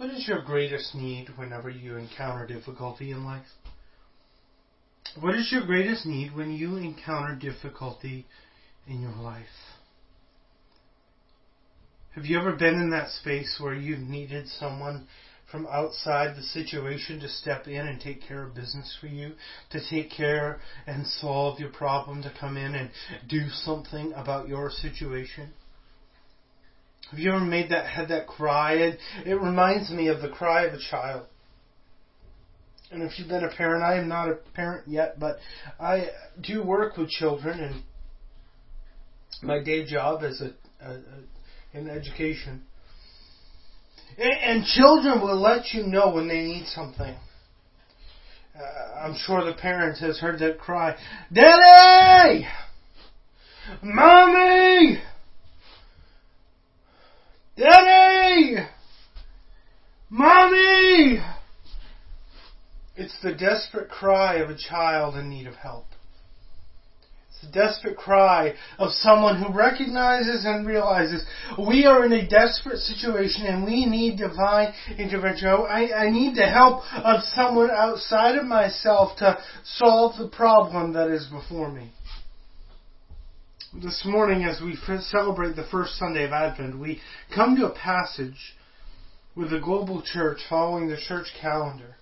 What is your greatest need whenever you encounter difficulty in life? What is your greatest need when you encounter difficulty in your life? Have you ever been in that space where you've needed someone from outside the situation to step in and take care of business for you, to take care and solve your problem, to come in and do something about your situation? Have you ever made that had that cry? It, it reminds me of the cry of a child. And if you've been a parent, I am not a parent yet, but I do work with children, and my day job is a, a, a in education. And, and children will let you know when they need something. Uh, I'm sure the parent has heard that cry, Daddy! Mommy! Daddy! Mommy! It's the desperate cry of a child in need of help. It's the desperate cry of someone who recognizes and realizes we are in a desperate situation and we need divine intervention. I, I need the help of someone outside of myself to solve the problem that is before me. This morning, as we celebrate the first Sunday of Advent, we come to a passage with the global church following the church calendar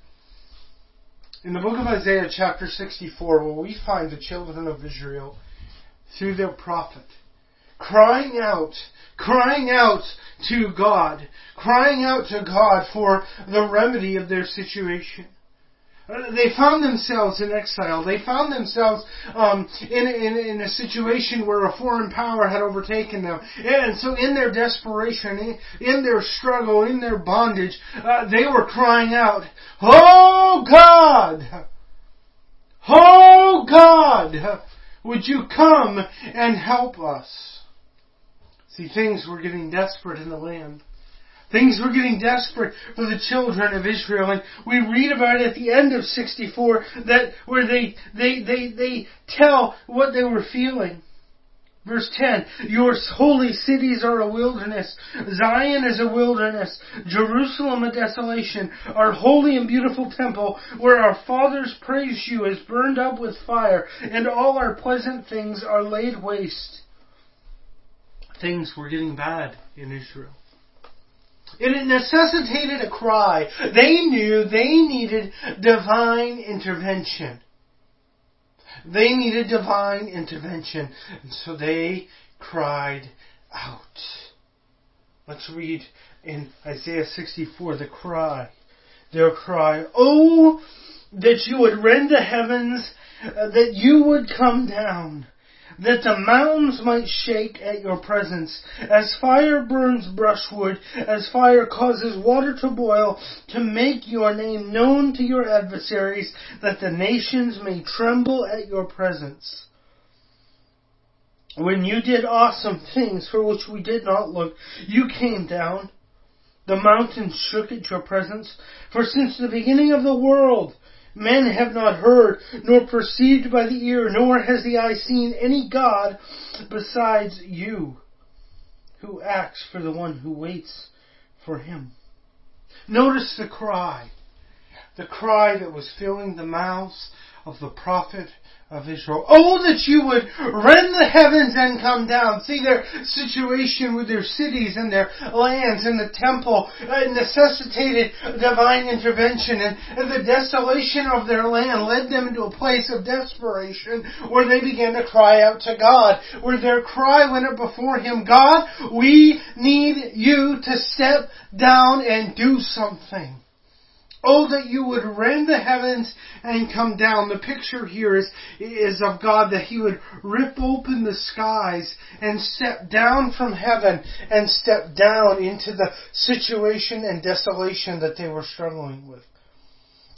in the book of Isaiah, chapter 64, where we find the children of Israel through their prophet crying out, crying out to God, crying out to God for the remedy of their situation. They found themselves in exile. They found themselves um, in, in, in a situation where a foreign power had overtaken them. And so, in their desperation, in, in their struggle, in their bondage, uh, they were crying out, Oh God! Oh God! Would you come and help us? See, things were getting desperate in the land. Things were getting desperate for the children of Israel, and we read about it at the end of 64 that where they, they, they, they tell what they were feeling. Verse 10, Your holy cities are a wilderness. Zion is a wilderness. Jerusalem a desolation. Our holy and beautiful temple, where our fathers praised you, is burned up with fire, and all our pleasant things are laid waste. Things were getting bad in Israel. And it necessitated a cry. They knew they needed divine intervention. They needed divine intervention. And so they cried out. Let's read in Isaiah 64 the cry. Their cry, Oh, that you would rend the heavens, uh, that you would come down that the mountains might shake at your presence. As fire burns brushwood, as fire causes water to boil, to make your name known to your adversaries, that the nations may tremble at your presence. When you did awesome things for which we did not look, you came down. The mountains shook at your presence, for since the beginning of the world, Men have not heard, nor perceived by the ear, nor has the eye seen any God besides you, who acts for the one who waits for him. Notice the cry, the cry that was filling the mouths of the prophet of Israel. Oh, that you would rend the heavens and come down. See their situation with their cities and their lands and the temple uh, necessitated divine intervention and, and the desolation of their land led them into a place of desperation where they began to cry out to God, where their cry went up before Him, God, we need you to step down and do something. Oh, that you would rend the heavens and come down. The picture here is, is of God that He would rip open the skies and step down from heaven and step down into the situation and desolation that they were struggling with.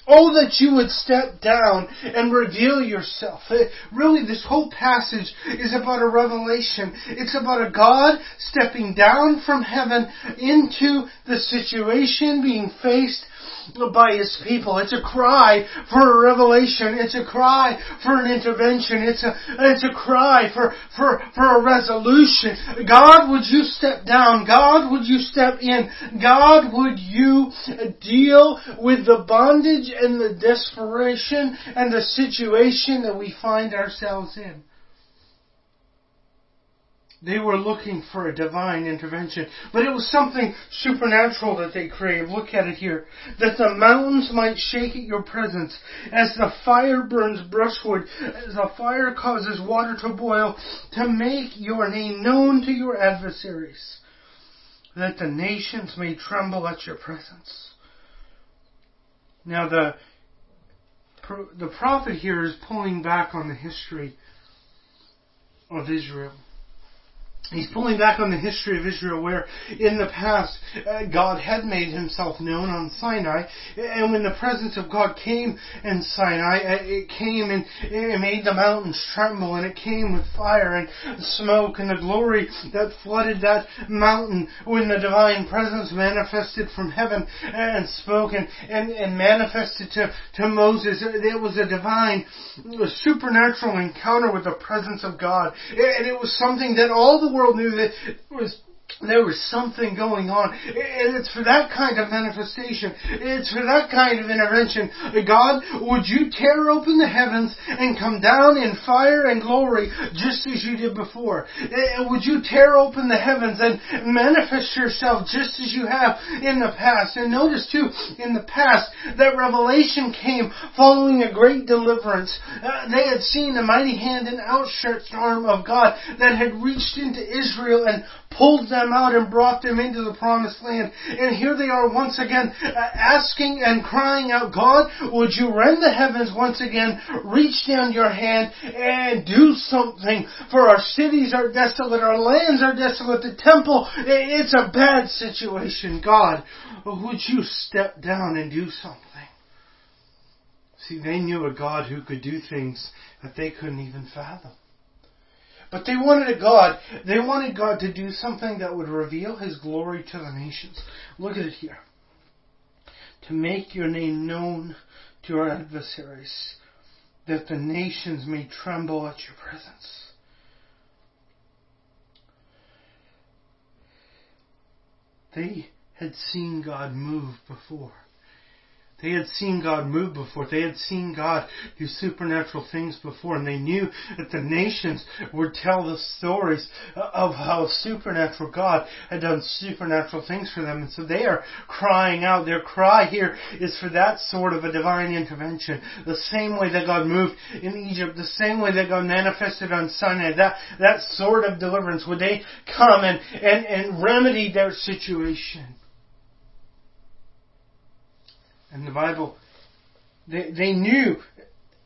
Oh, that you would step down and reveal yourself. It, really, this whole passage is about a revelation. It's about a God stepping down from heaven into the situation being faced by his people. It's a cry for a revelation. It's a cry for an intervention. It's a, it's a cry for, for, for a resolution. God, would you step down? God, would you step in? God, would you deal with the bondage and the desperation and the situation that we find ourselves in? They were looking for a divine intervention. But it was something supernatural that they craved. Look at it here. That the mountains might shake at your presence. As the fire burns brushwood, as the fire causes water to boil, to make your name known to your adversaries. That the nations may tremble at your presence. Now the, the prophet here is pulling back on the history of Israel. He's pulling back on the history of Israel where in the past uh, God had made himself known on Sinai and when the presence of God came in Sinai uh, it came and it made the mountains tremble and it came with fire and smoke and the glory that flooded that mountain when the divine presence manifested from heaven and spoke and, and, and manifested to, to Moses. It was a divine a supernatural encounter with the presence of God and it was something that all the world knew that was there was something going on. And it's for that kind of manifestation. It's for that kind of intervention. God, would you tear open the heavens and come down in fire and glory just as you did before? Would you tear open the heavens and manifest yourself just as you have in the past? And notice too, in the past, that revelation came following a great deliverance. Uh, they had seen the mighty hand and outstretched arm of God that had reached into Israel and pulled them out and brought them into the promised land. And here they are once again uh, asking and crying out, God, would you rend the heavens once again, reach down your hand and do something for our cities are desolate, our lands are desolate, the temple, it's a bad situation. God, would you step down and do something? See, they knew a God who could do things that they couldn't even fathom. But they wanted a God, they wanted God to do something that would reveal His glory to the nations. Look at it here. To make your name known to our adversaries, that the nations may tremble at your presence. They had seen God move before. They had seen God move before. They had seen God do supernatural things before. And they knew that the nations would tell the stories of how supernatural God had done supernatural things for them. And so they are crying out. Their cry here is for that sort of a divine intervention. The same way that God moved in Egypt, the same way that God manifested on Sinai, that, that sort of deliverance. Would they come and, and, and remedy their situation? And the Bible, they, they knew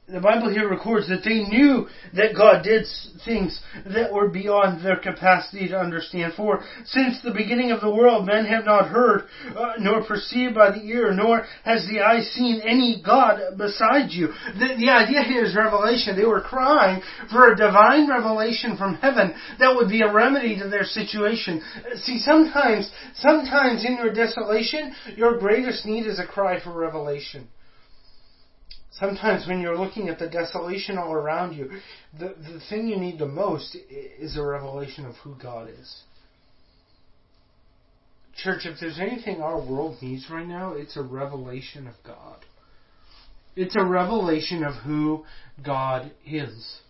the Bible here records that they knew that God did things that were beyond their capacity to understand. For since the beginning of the world, men have not heard, uh, nor perceived by the ear, nor has the eye seen any God beside you. The, the idea here is revelation. They were crying for a divine revelation from heaven that would be a remedy to their situation. See, sometimes, sometimes in your desolation, your greatest need is a cry for revelation. Sometimes when you're looking at the desolation all around you, the, the thing you need the most is a revelation of who God is. Church, if there's anything our world needs right now, it's a revelation of God. It's a revelation of who God is.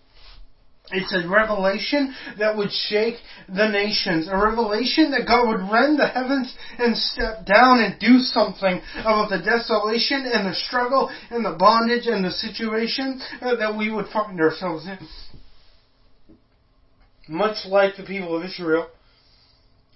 It's a revelation that would shake the nations. A revelation that God would rend the heavens and step down and do something about the desolation and the struggle and the bondage and the situation uh, that we would find ourselves in. Much like the people of Israel,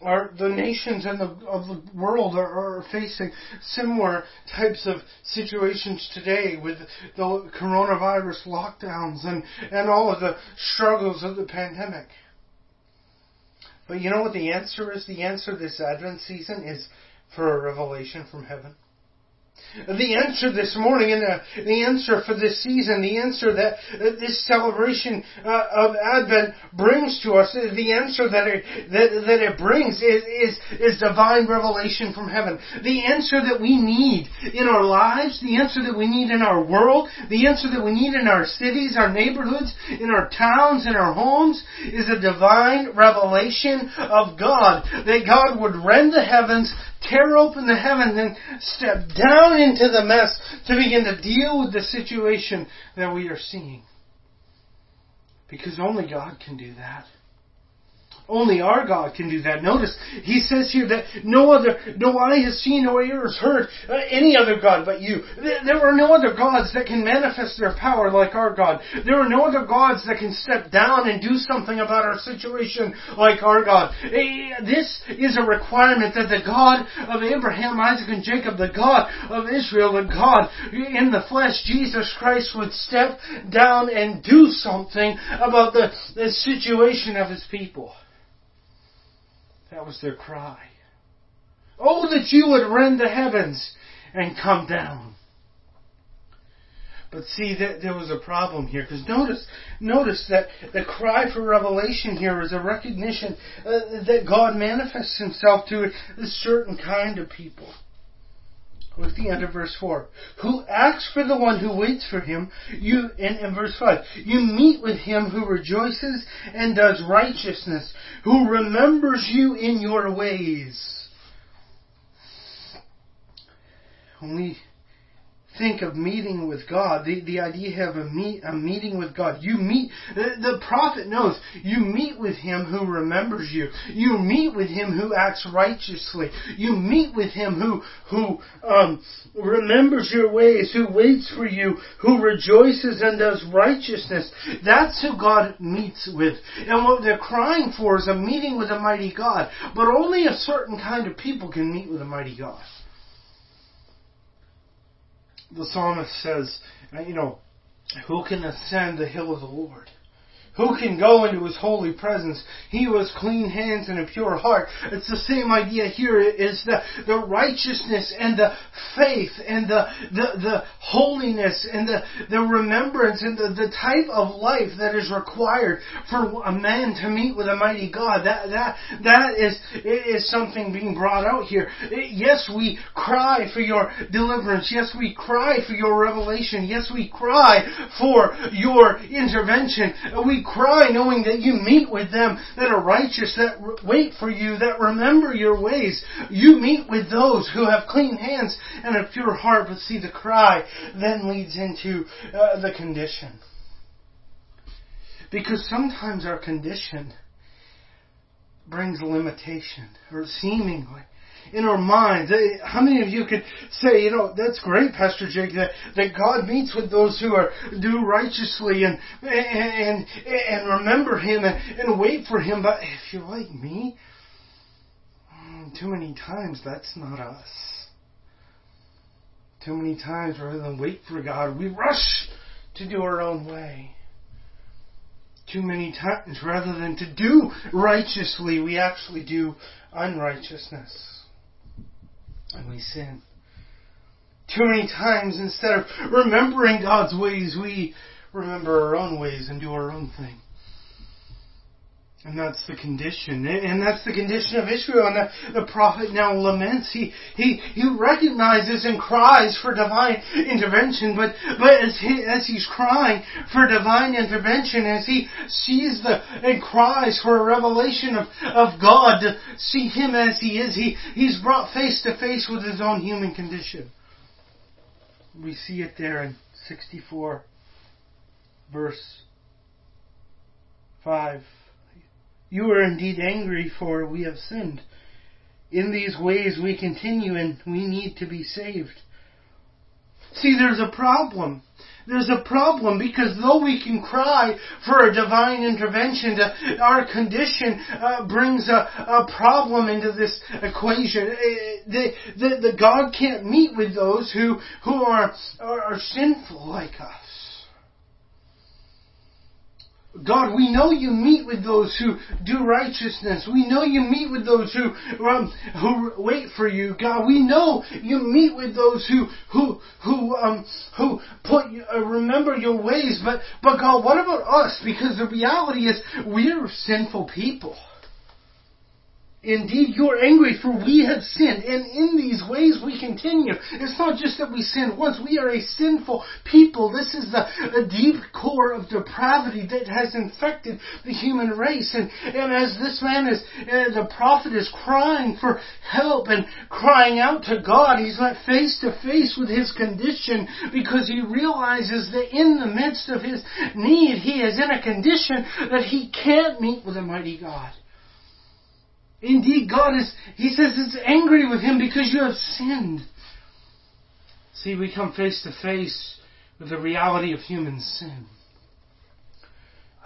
are the nations and the of the world are, are, facing similar types of situations today with the coronavirus lockdowns and, and all of the struggles of the pandemic. But you know what the answer is? The answer this Advent season is for a revelation from heaven. The answer this morning and uh, the answer for this season, the answer that uh, this celebration uh, of Advent brings to us, the answer that it, that, that it brings is, is, is divine revelation from heaven. The answer that we need in our lives, the answer that we need in our world, the answer that we need in our cities, our neighborhoods, in our towns, in our homes, is a divine revelation of God. That God would rend the heavens, tear open the heavens, and step down into the mess to begin to deal with the situation that we are seeing. Because only God can do that. Only our God can do that. Notice, he says here that no other, no eye has seen, no ear has heard uh, any other God but you. There are no other gods that can manifest their power like our God. There are no other gods that can step down and do something about our situation like our God. Eh, this is a requirement that the God of Abraham, Isaac, and Jacob, the God of Israel, the God in the flesh, Jesus Christ, would step down and do something about the, the situation of his people. That was their cry. Oh, that you would rend the heavens and come down. But see, that there was a problem here because notice, notice that the cry for revelation here is a recognition uh, that God manifests Himself to a certain kind of people end of verse 4. Who acts for the one who waits for him, you, in, in verse 5, you meet with him who rejoices and does righteousness, who remembers you in your ways. When we think of meeting with God, the, the idea of a, meet, a meeting with God. You meet, the, prophet knows, you meet with Him who remembers you. You meet with Him who acts righteously. You meet with Him who, who, um, remembers your ways, who waits for you, who rejoices and does righteousness. That's who God meets with. And what they're crying for is a meeting with a mighty God. But only a certain kind of people can meet with a mighty God the psalmist says, you know, who can ascend the hill of the Lord? Who can go into his holy presence? He who has clean hands and a pure heart. It's the same idea here is the, the righteousness and the faith and the, the, the holiness and the, the remembrance and the, the type of life that is required for a man to meet with a mighty God. That, that, that is, is something being brought out here. Yes, we cry for your deliverance. Yes, we cry for your revelation. Yes, we cry for your intervention. We cry knowing that you meet with them that are righteous, that wait for you, that remember your ways. You meet with those who have clean hands and a pure heart. But see, the cry then leads into uh, the condition. Because sometimes our condition brings limitation, or seemingly in our minds. How many of you could say, you know, that's great, Pastor Jake, that, that God meets with those who are do righteously and and and remember Him and, and wait for Him. But if you're like me, mm, too many times that's not us. Too many times, rather than wait for God, we rush to do our own way too many times rather than to do righteously, we actually do unrighteousness and we sin. Too many times, instead of remembering God's ways, we remember our own ways and do our own thing. And that's the condition. And that's the condition of Israel. And the, the prophet now laments. He, he, he recognizes and cries for divine intervention. But, but as, he, as he's crying for divine intervention, as he sees the, and cries for a revelation of, of God to see him as he is, he, he's brought face to face with his own human condition. We see it there in 64 verse 5. You are indeed angry, for we have sinned. In these ways we continue and we need to be saved. See, there's a problem. There's a problem because though we can cry for a divine intervention, to, our condition uh, brings a, a, problem into this equation. Uh, the, the, the God can't meet with those who, who are, are, are sinful like us. God, we know you meet with those who do righteousness. We know you meet with those who um, who wait for you, God. We know you meet with those who who who um, who put uh, remember your ways. But but God, what about us? Because the reality is we're sinful people. Indeed, you are angry, for we have sinned, and in these ways we continue. It's not just that we sin once, we are a sinful people. This is the, the deep core of depravity that has infected the human race. And, and as this man is, uh, the prophet is crying for help and crying out to God, he's met face to face with his condition because he realizes that in the midst of his need, he is in a condition that he can't meet with a mighty God. Indeed, God is, He says, is angry with him because you have sinned. See, we come face to face with the reality of human sin.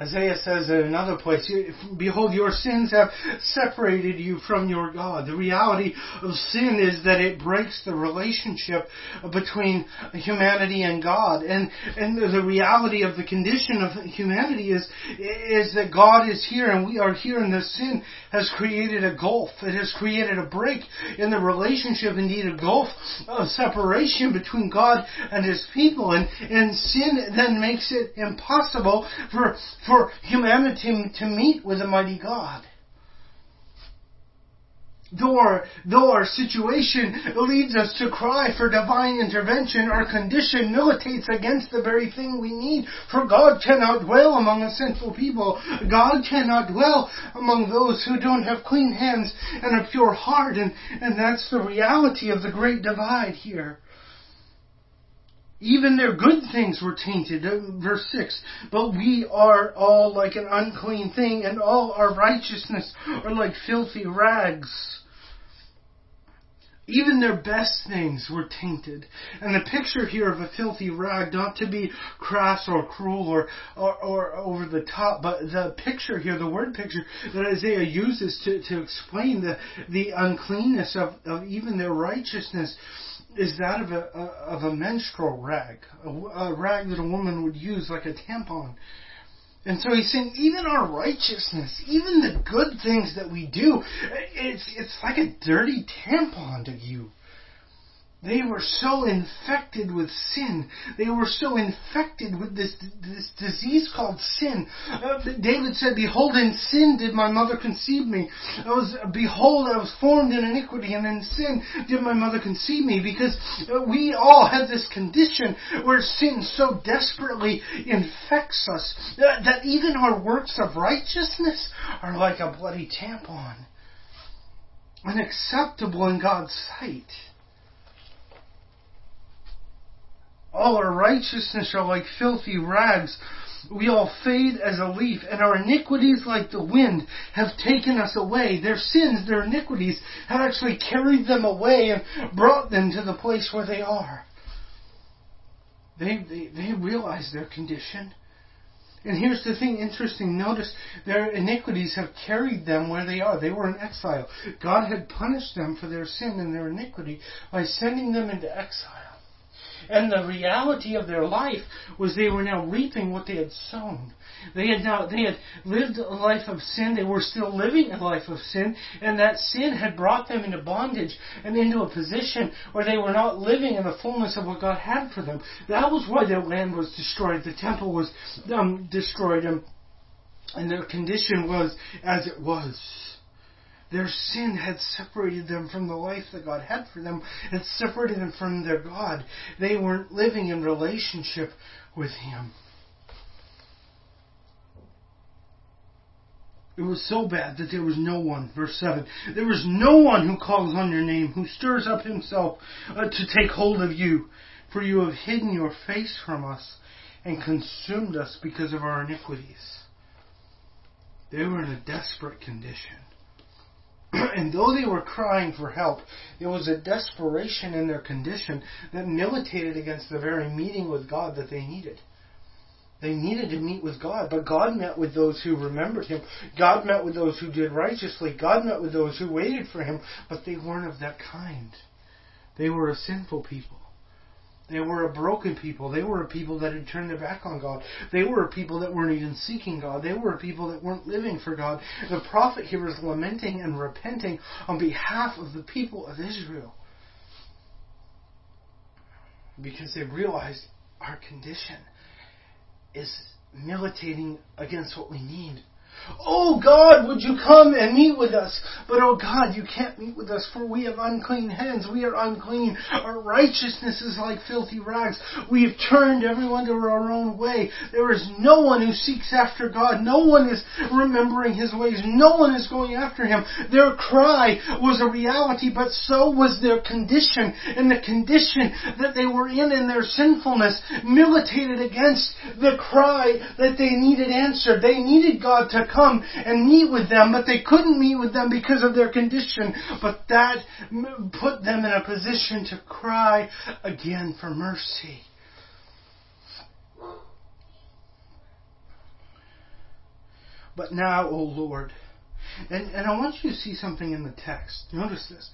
Isaiah says in another place, Behold, your sins have separated you from your God. The reality of sin is that it breaks the relationship between humanity and God. And, and the reality of the condition of humanity is, is that God is here and we are here and the sin has created a gulf. It has created a break in the relationship, indeed a gulf of separation between God and His people. And, and sin then makes it impossible for, for for humanity to meet with a mighty God. Though our, though our situation leads us to cry for divine intervention, our condition militates against the very thing we need. For God cannot dwell among a sinful people. God cannot dwell among those who don't have clean hands and a pure heart. And, and that's the reality of the great divide here. Even their good things were tainted. Uh, verse 6. But we are all like an unclean thing, and all our righteousness are like filthy rags. Even their best things were tainted. And the picture here of a filthy rag, not to be crass or cruel or, or, or over the top, but the picture here, the word picture that Isaiah uses to, to explain the, the uncleanness of, of even their righteousness is that of a, of a menstrual rag, a, a rag that a woman would use like a tampon. And so he's saying, even our righteousness, even the good things that we do, it's it's like a dirty tampon to you. They were so infected with sin. They were so infected with this, this disease called sin. Uh, David said, Behold, in sin did my mother conceive me. I was, behold, I was formed in iniquity, and in sin did my mother conceive me. Because uh, we all have this condition where sin so desperately infects us uh, that even our works of righteousness are like a bloody tampon. Unacceptable in God's sight. All our righteousness are like filthy rags. We all fade as a leaf, and our iniquities, like the wind, have taken us away. Their sins, their iniquities, have actually carried them away and brought them to the place where they are. They, they, they realize their condition. And here's the thing interesting. Notice their iniquities have carried them where they are. They were in exile. God had punished them for their sin and their iniquity by sending them into exile. And the reality of their life was they were now reaping what they had sown. They had now they had lived a life of sin. They were still living a life of sin, and that sin had brought them into bondage and into a position where they were not living in the fullness of what God had for them. That was why their land was destroyed. The temple was um, destroyed, and, and their condition was as it was. Their sin had separated them from the life that God had for them, had separated them from their God. They weren't living in relationship with Him. It was so bad that there was no one, verse 7, there was no one who calls on your name, who stirs up himself uh, to take hold of you, for you have hidden your face from us and consumed us because of our iniquities. They were in a desperate condition. and though they were crying for help, there was a desperation in their condition that militated against the very meeting with God that they needed. They needed to meet with God, but God met with those who remembered Him. God met with those who did righteously. God met with those who waited for Him, but they weren't of that kind. They were a sinful people. They were a broken people. They were a people that had turned their back on God. They were a people that weren't even seeking God. They were a people that weren't living for God. The prophet here is lamenting and repenting on behalf of the people of Israel. Because they realized our condition is militating against what we need. Oh God, would you come and meet with us? But oh God, you can't meet with us for we have unclean hands. We are unclean. Our righteousness is like filthy rags. We have turned everyone to our own way. There is no one who seeks after God. No one is remembering his ways. No one is going after him. Their cry was a reality, but so was their condition. And the condition that they were in in their sinfulness militated against the cry that they needed answered. They needed God to come and meet with them, but they couldn't meet with them because of their condition. But that put them in a position to cry again for mercy. But now, O Lord, and, and I want you to see something in the text. Notice this.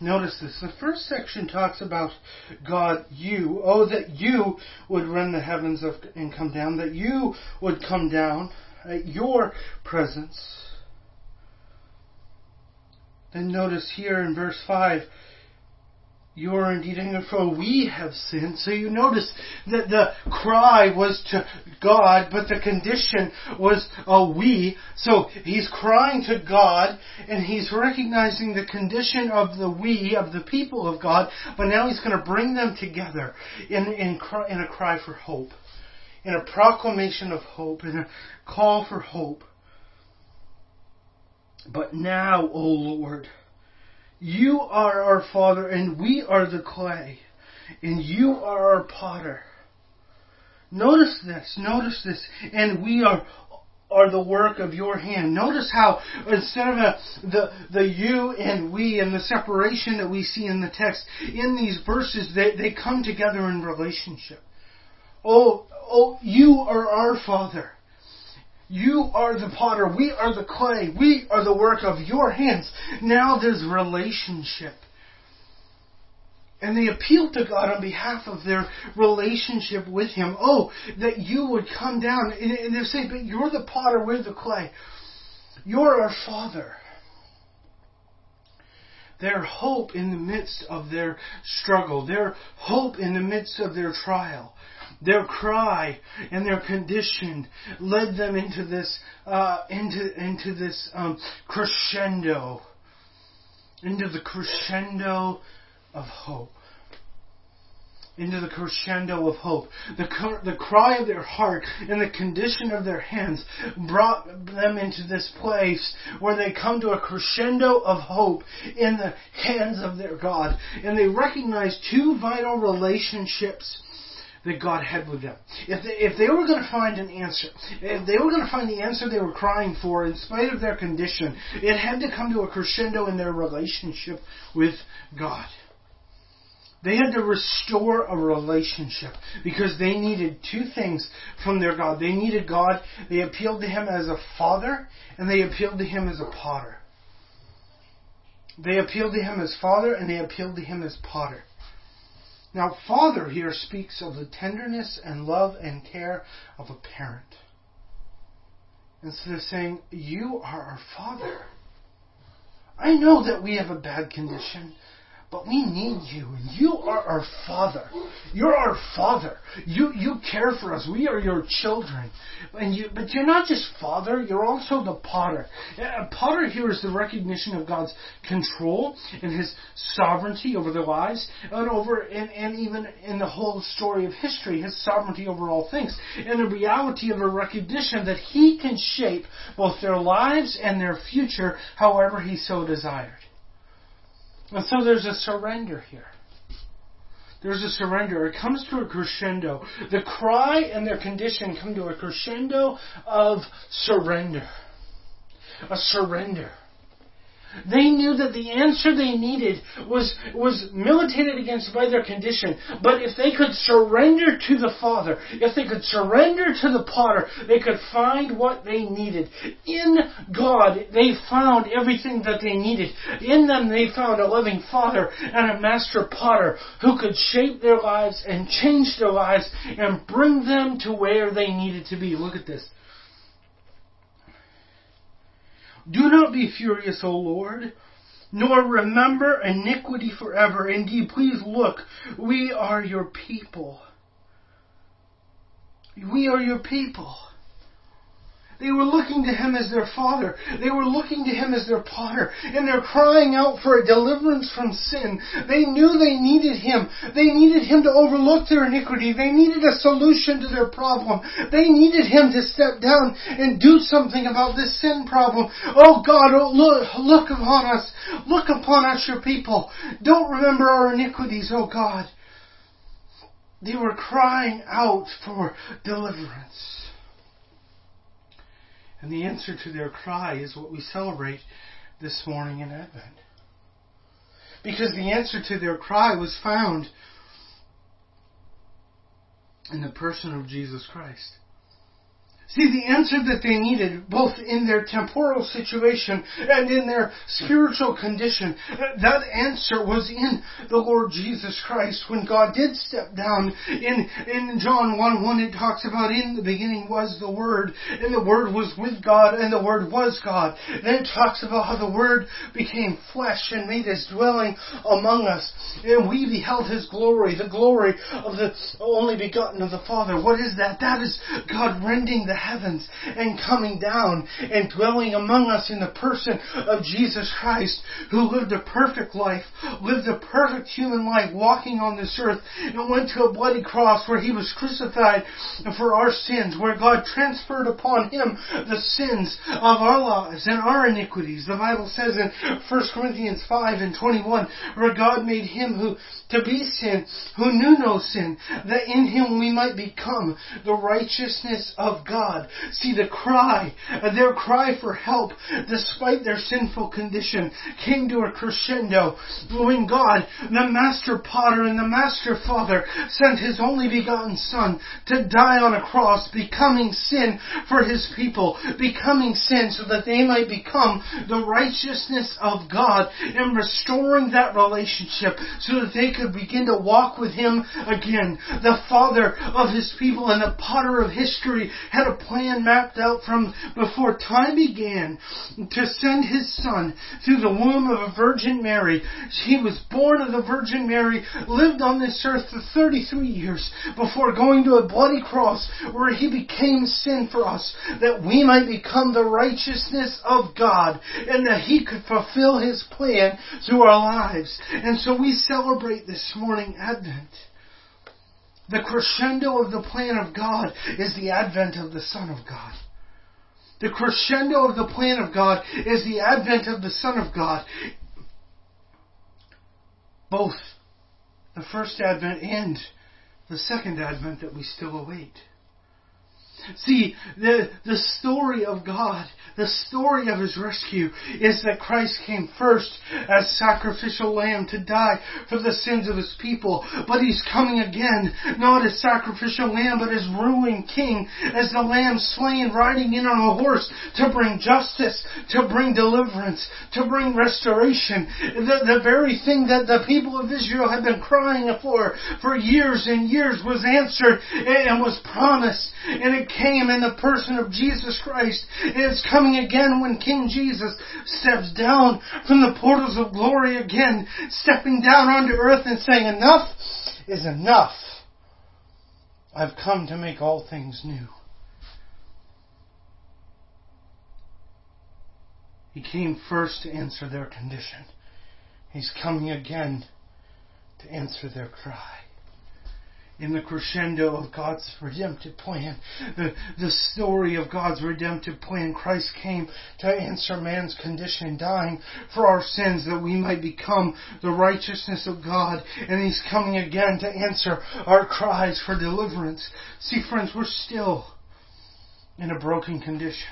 Notice this. The first section talks about God, you. Oh, that you would rend the heavens and come down, that you would come down at your presence. Then notice here in verse 5, you are indeed angry, for we have sinned. So you notice that the cry was to God, but the condition was a we. So he's crying to God, and he's recognizing the condition of the we, of the people of God, but now he's going to bring them together in, in, in a cry for hope in a proclamation of hope, in a call for hope. But now, O Lord, you are our Father, and we are the clay, and you are our potter. Notice this, notice this, and we are are the work of your hand. Notice how instead of a, the the you and we and the separation that we see in the text in these verses, they, they come together in relationship. Oh, oh, you are our Father. You are the potter. We are the clay. We are the work of your hands. Now there's relationship. And they appeal to God on behalf of their relationship with Him. Oh, that you would come down. And they say, but you're the potter, we're the clay. You're our Father. Their hope in the midst of their struggle, their hope in the midst of their trial, their cry and their condition led them into this uh, into into this um, crescendo, into the crescendo of hope into the crescendo of hope. The, the cry of their heart and the condition of their hands brought them into this place where they come to a crescendo of hope in the hands of their God. And they recognize two vital relationships that God had with them. If they, if they were going to find an answer, if they were going to find the answer they were crying for in spite of their condition, it had to come to a crescendo in their relationship with God. They had to restore a relationship because they needed two things from their God. They needed God, they appealed to Him as a father, and they appealed to Him as a potter. They appealed to Him as father, and they appealed to Him as potter. Now, father here speaks of the tenderness and love and care of a parent. Instead of saying, You are our father. I know that we have a bad condition. But we need you. You are our Father. You're our Father. You you care for us. We are your children. And you, but you're not just Father. You're also the Potter. A Potter here is the recognition of God's control and His sovereignty over their lives, and over and, and even in the whole story of history, His sovereignty over all things, and the reality of a recognition that He can shape both their lives and their future, however He so desired. And so there's a surrender here. There's a surrender. It comes to a crescendo. The cry and their condition come to a crescendo of surrender. A surrender. They knew that the answer they needed was, was militated against by their condition. But if they could surrender to the Father, if they could surrender to the potter, they could find what they needed. In God, they found everything that they needed. In them, they found a loving Father and a master potter who could shape their lives and change their lives and bring them to where they needed to be. Look at this. Do not be furious, O Lord, nor remember iniquity forever. Indeed, please look, we are your people. We are your people. They were looking to him as their father. They were looking to him as their potter. And they're crying out for a deliverance from sin. They knew they needed him. They needed him to overlook their iniquity. They needed a solution to their problem. They needed him to step down and do something about this sin problem. Oh God, oh, look, look upon us. Look upon us, your people. Don't remember our iniquities, oh God. They were crying out for deliverance. And the answer to their cry is what we celebrate this morning in Advent. Because the answer to their cry was found in the person of Jesus Christ. See, the answer that they needed, both in their temporal situation and in their spiritual condition, that answer was in the Lord Jesus Christ. When God did step down in, in John 1 1, it talks about in the beginning was the Word, and the Word was with God, and the Word was God. Then it talks about how the Word became flesh and made his dwelling among us, and we beheld his glory, the glory of the only begotten of the Father. What is that? That is God rending the heavens and coming down and dwelling among us in the person of Jesus Christ, who lived a perfect life, lived a perfect human life, walking on this earth, and went to a bloody cross where he was crucified for our sins, where God transferred upon him the sins of our lives and our iniquities. The Bible says in 1 Corinthians 5 and 21, where God made him who to be sin, who knew no sin, that in him we might become the righteousness of God. See, the cry, uh, their cry for help, despite their sinful condition, came to a crescendo when God, the master potter and the master father, sent his only begotten son to die on a cross, becoming sin for his people, becoming sin so that they might become the righteousness of God and restoring that relationship so that they could begin to walk with him again. The father of his people and the potter of history had a plan mapped out from before time began to send his son through the womb of a Virgin Mary. He was born of the Virgin Mary, lived on this earth for 33 years before going to a bloody cross where he became sin for us that we might become the righteousness of God and that he could fulfill his plan through our lives. And so we celebrate this morning Advent. The crescendo of the plan of God is the advent of the Son of God. The crescendo of the plan of God is the advent of the Son of God. Both the first advent and the second advent that we still await. See, the, the story of God, the story of His rescue is that Christ came first as sacrificial lamb to die for the sins of His people. But He's coming again, not as sacrificial lamb, but as ruling king, as the lamb slain riding in on a horse to bring justice, to bring deliverance, to bring restoration. The, the very thing that the people of Israel had been crying for for years and years was answered and was promised. And it came in the person of Jesus Christ. It's coming again when King Jesus steps down from the portals of glory again, stepping down onto earth and saying, enough is enough. I've come to make all things new. He came first to answer their condition. He's coming again to answer their cry in the crescendo of God's redemptive plan, the, the story of God's redemptive plan. Christ came to answer man's condition, dying for our sins that we might become the righteousness of God. And He's coming again to answer our cries for deliverance. See, friends, we're still in a broken condition.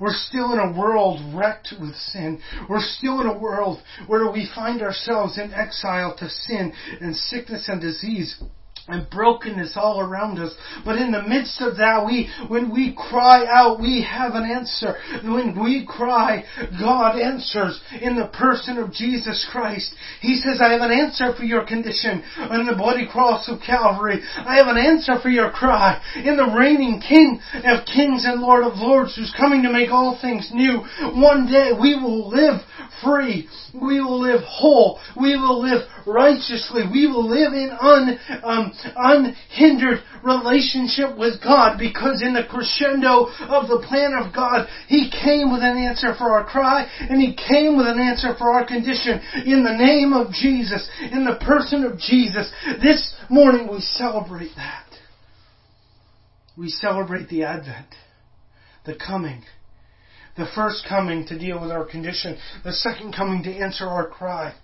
We're still in a world wrecked with sin. We're still in a world where we find ourselves in exile to sin and sickness and disease and brokenness all around us. But in the midst of that, we, when we cry out, we have an answer. When we cry, God answers in the person of Jesus Christ. He says, I have an answer for your condition on the bloody cross of Calvary. I have an answer for your cry in the reigning King of kings and Lord of lords who's coming to make all things new. One day we will live free. We will live whole. We will live righteously. We will live in un, um, unhindered relationship with God because in the crescendo of the plan of God, He came with an answer for our cry and He came with an answer for our condition in the name of Jesus, in the person of Jesus. This morning we celebrate that. We celebrate the Advent, the coming the first coming to deal with our condition, the second coming to answer our cry.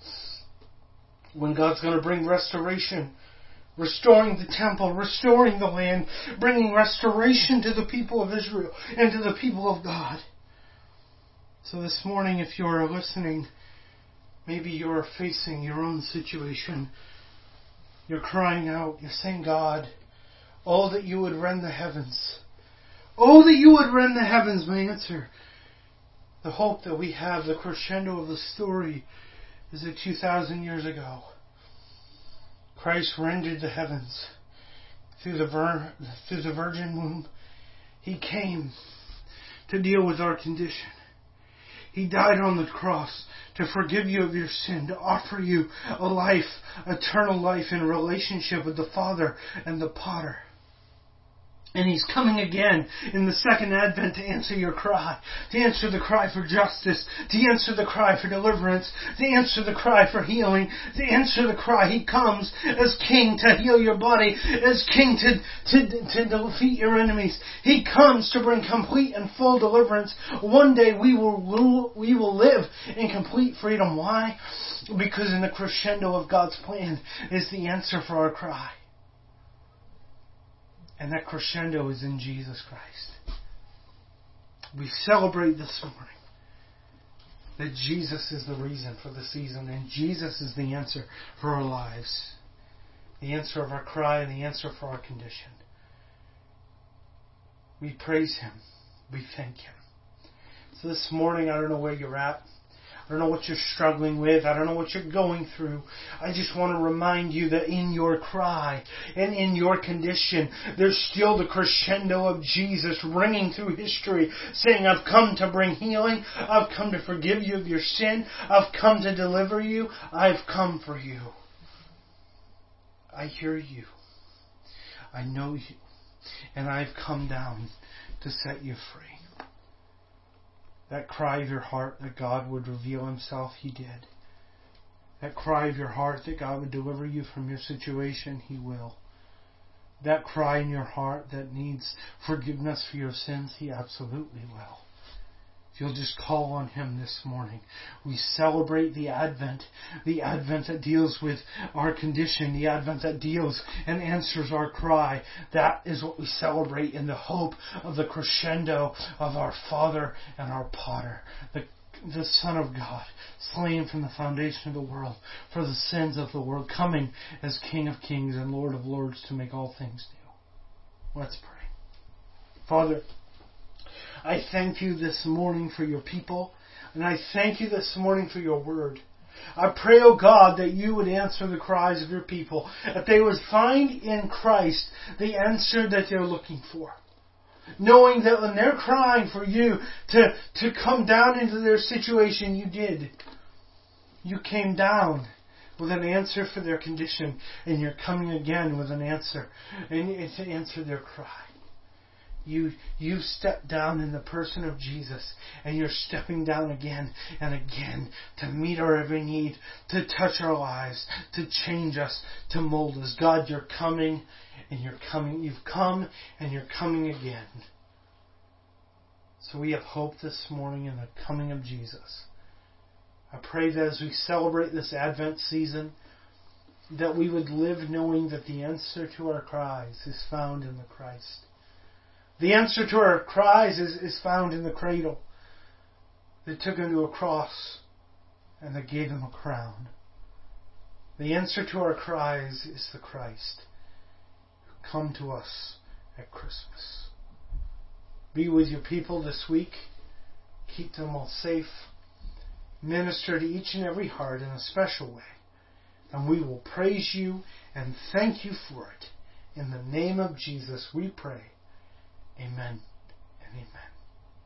When God's going to bring restoration, restoring the temple, restoring the land, bringing restoration to the people of Israel and to the people of God. So this morning, if you're listening, maybe you're facing your own situation. You're crying out, you're saying, God, oh that you would rend the heavens. Oh that you would rend the heavens, my answer the hope that we have, the crescendo of the story, is that 2,000 years ago, Christ rendered the heavens through the, vir- through the virgin womb. He came to deal with our condition. He died on the cross to forgive you of your sin, to offer you a life, eternal life in relationship with the Father and the potter. And he's coming again in the second advent to answer your cry, to answer the cry for justice, to answer the cry for deliverance, to answer the cry for healing, to answer the cry. He comes as king to heal your body, as king to, to, to defeat your enemies. He comes to bring complete and full deliverance. One day we will, we will live in complete freedom. Why? Because in the crescendo of God's plan is the answer for our cry. And that crescendo is in Jesus Christ. We celebrate this morning that Jesus is the reason for the season and Jesus is the answer for our lives. The answer of our cry and the answer for our condition. We praise Him. We thank Him. So this morning, I don't know where you're at. I don't know what you're struggling with. I don't know what you're going through. I just want to remind you that in your cry and in your condition, there's still the crescendo of Jesus ringing through history saying, I've come to bring healing. I've come to forgive you of your sin. I've come to deliver you. I've come for you. I hear you. I know you. And I've come down to set you free that cry of your heart that God would reveal Himself, He did. That cry of your heart that God would deliver you from your situation, He will. That cry in your heart that needs forgiveness for your sins, He absolutely will you'll just call on Him this morning. We celebrate the Advent, the Advent that deals with our condition, the Advent that deals and answers our cry. That is what we celebrate in the hope of the crescendo of our Father and our Potter, the the Son of God, slain from the foundation of the world for the sins of the world, coming as King of kings and Lord of lords to make all things new. Let's pray. Father, I thank you this morning for your people, and I thank you this morning for your word. I pray, O oh God, that you would answer the cries of your people, that they would find in Christ the answer that they're looking for. Knowing that when they're crying for you to, to come down into their situation, you did. You came down with an answer for their condition, and you're coming again with an answer, and to answer their cry you you step down in the person of Jesus and you're stepping down again and again to meet our every need, to touch our lives, to change us, to mold us. God, you're coming and you're coming. You've come and you're coming again. So we have hope this morning in the coming of Jesus. I pray that as we celebrate this Advent season, that we would live knowing that the answer to our cries is found in the Christ The answer to our cries is, is found in the cradle. They took him to a cross and they gave him a crown. The answer to our cries is the Christ who come to us at Christmas. Be with your people this week. Keep them all safe. Minister to each and every heart in a special way. And we will praise you and thank you for it. In the name of Jesus we pray. Amen and amen.